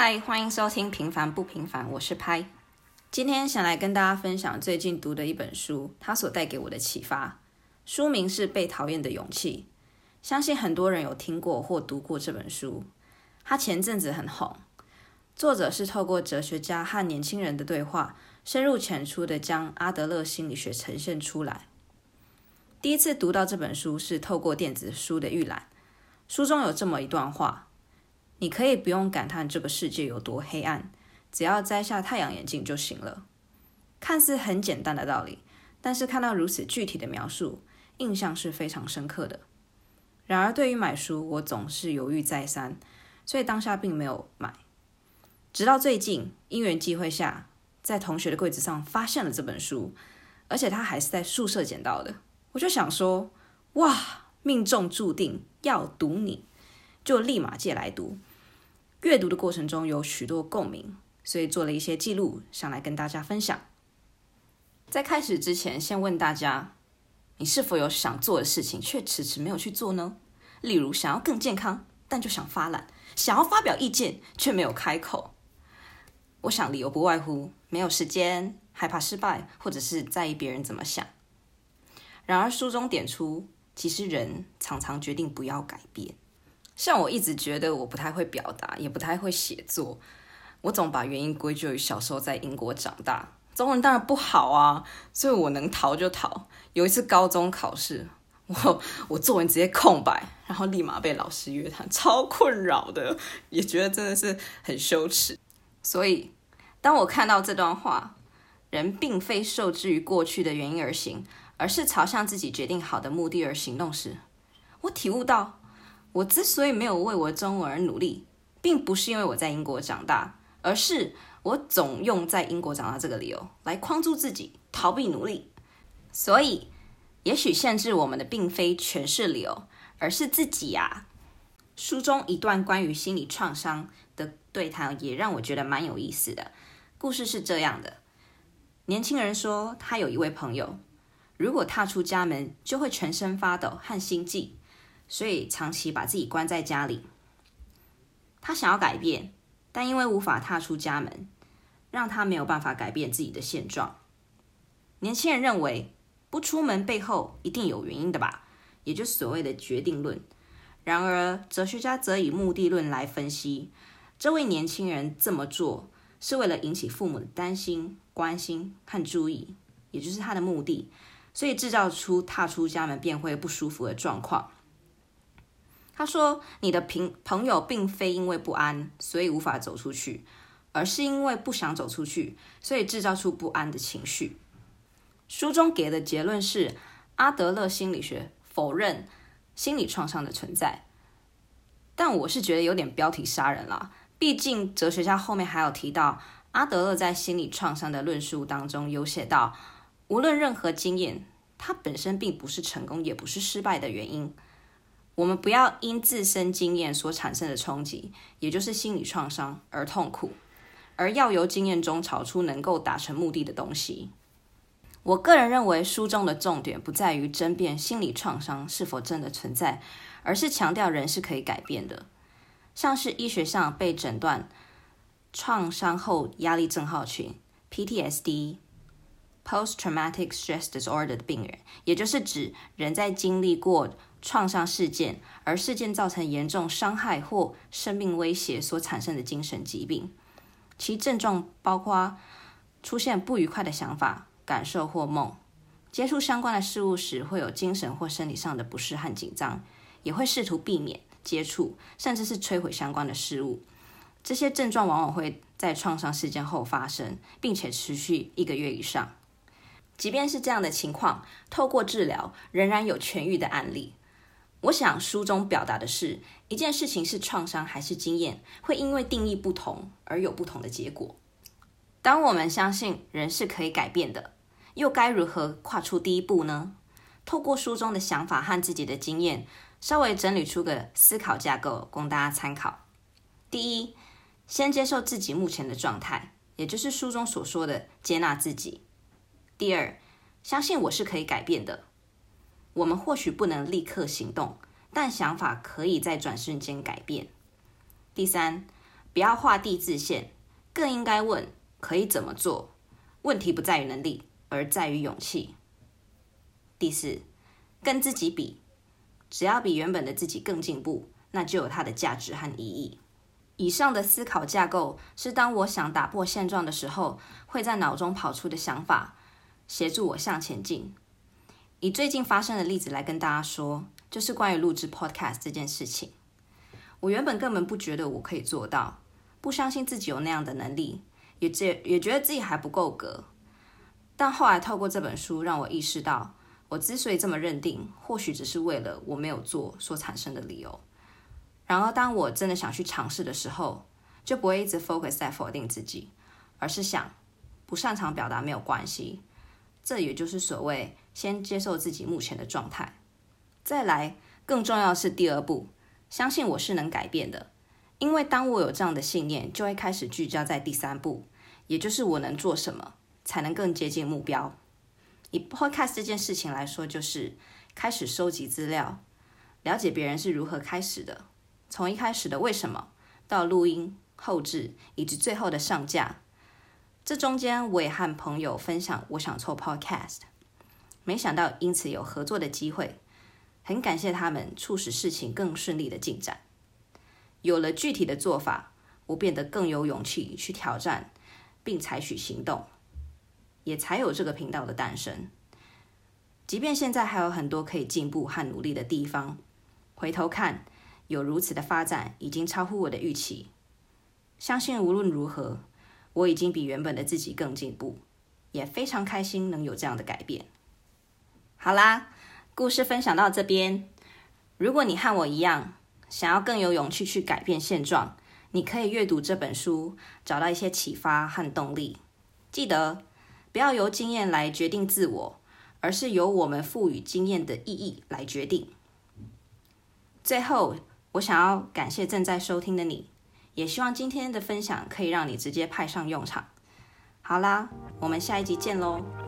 嗨，欢迎收听《平凡不平凡》，我是拍。今天想来跟大家分享最近读的一本书，它所带给我的启发。书名是《被讨厌的勇气》，相信很多人有听过或读过这本书。它前阵子很红，作者是透过哲学家和年轻人的对话，深入浅出的将阿德勒心理学呈现出来。第一次读到这本书是透过电子书的预览，书中有这么一段话。你可以不用感叹这个世界有多黑暗，只要摘下太阳眼镜就行了。看似很简单的道理，但是看到如此具体的描述，印象是非常深刻的。然而，对于买书，我总是犹豫再三，所以当下并没有买。直到最近因缘际会下，在同学的柜子上发现了这本书，而且他还是在宿舍捡到的。我就想说，哇，命中注定要读你，就立马借来读。阅读的过程中有许多共鸣，所以做了一些记录，想来跟大家分享。在开始之前，先问大家：你是否有想做的事情却迟迟没有去做呢？例如，想要更健康，但就想发懒；想要发表意见，却没有开口。我想理由不外乎没有时间、害怕失败，或者是在意别人怎么想。然而，书中点出，其实人常常决定不要改变。像我一直觉得我不太会表达，也不太会写作，我总把原因归咎于小时候在英国长大，中文当然不好啊，所以我能逃就逃。有一次高中考试，我我作文直接空白，然后立马被老师约谈，超困扰的，也觉得真的是很羞耻。所以当我看到这段话，人并非受制于过去的原因而行，而是朝向自己决定好的目的而行动时，我体悟到。我之所以没有为我中文而努力，并不是因为我在英国长大，而是我总用在英国长大这个理由来框住自己，逃避努力。所以，也许限制我们的并非全是理由，而是自己呀。书中一段关于心理创伤的对谈也让我觉得蛮有意思的。故事是这样的：年轻人说，他有一位朋友，如果踏出家门，就会全身发抖和心悸。所以长期把自己关在家里。他想要改变，但因为无法踏出家门，让他没有办法改变自己的现状。年轻人认为，不出门背后一定有原因的吧，也就是所谓的决定论。然而，哲学家则以目的论来分析，这位年轻人这么做是为了引起父母的担心、关心和注意，也就是他的目的，所以制造出踏出家门便会不舒服的状况。他说：“你的朋朋友并非因为不安，所以无法走出去，而是因为不想走出去，所以制造出不安的情绪。”书中给的结论是，阿德勒心理学否认心理创伤的存在，但我是觉得有点标题杀人了。毕竟哲学家后面还有提到，阿德勒在心理创伤的论述当中有写到，无论任何经验，它本身并不是成功也不是失败的原因。我们不要因自身经验所产生的冲击，也就是心理创伤而痛苦，而要由经验中找出能够达成目的的东西。我个人认为，书中的重点不在于争辩心理创伤是否真的存在，而是强调人是可以改变的。像是医学上被诊断创伤后压力症候群 （PTSD，Post-traumatic stress disorder） 的病人，也就是指人在经历过。创伤事件，而事件造成严重伤害或生命威胁所产生的精神疾病，其症状包括出现不愉快的想法、感受或梦，接触相关的事物时会有精神或生理上的不适和紧张，也会试图避免接触，甚至是摧毁相关的事物。这些症状往往会在创伤事件后发生，并且持续一个月以上。即便是这样的情况，透过治疗仍然有痊愈的案例。我想书中表达的是一件事情是创伤还是经验，会因为定义不同而有不同的结果。当我们相信人是可以改变的，又该如何跨出第一步呢？透过书中的想法和自己的经验，稍微整理出个思考架构供大家参考。第一，先接受自己目前的状态，也就是书中所说的接纳自己。第二，相信我是可以改变的。我们或许不能立刻行动，但想法可以在转瞬间改变。第三，不要画地自限，更应该问可以怎么做。问题不在于能力，而在于勇气。第四，跟自己比，只要比原本的自己更进步，那就有它的价值和意义。以上的思考架构是当我想打破现状的时候，会在脑中跑出的想法，协助我向前进。以最近发生的例子来跟大家说，就是关于录制 Podcast 这件事情。我原本根本不觉得我可以做到，不相信自己有那样的能力，也觉也觉得自己还不够格。但后来透过这本书，让我意识到，我之所以这么认定，或许只是为了我没有做所产生的理由。然而，当我真的想去尝试的时候，就不会一直 focus 在否定自己，而是想不擅长表达没有关系。这也就是所谓先接受自己目前的状态。再来，更重要的是第二步，相信我是能改变的。因为当我有这样的信念，就会开始聚焦在第三步，也就是我能做什么才能更接近目标。以 podcast 这件事情来说，就是开始收集资料，了解别人是如何开始的。从一开始的为什么，到录音、后置，以及最后的上架，这中间我也和朋友分享我想做 Podcast，没想到因此有合作的机会，很感谢他们促使事情更顺利的进展。有了具体的做法，我变得更有勇气去挑战，并采取行动，也才有这个频道的诞生。即便现在还有很多可以进步和努力的地方，回头看。有如此的发展，已经超乎我的预期。相信无论如何，我已经比原本的自己更进步，也非常开心能有这样的改变。好啦，故事分享到这边。如果你和我一样，想要更有勇气去改变现状，你可以阅读这本书，找到一些启发和动力。记得不要由经验来决定自我，而是由我们赋予经验的意义来决定。最后。我想要感谢正在收听的你，也希望今天的分享可以让你直接派上用场。好啦，我们下一集见喽。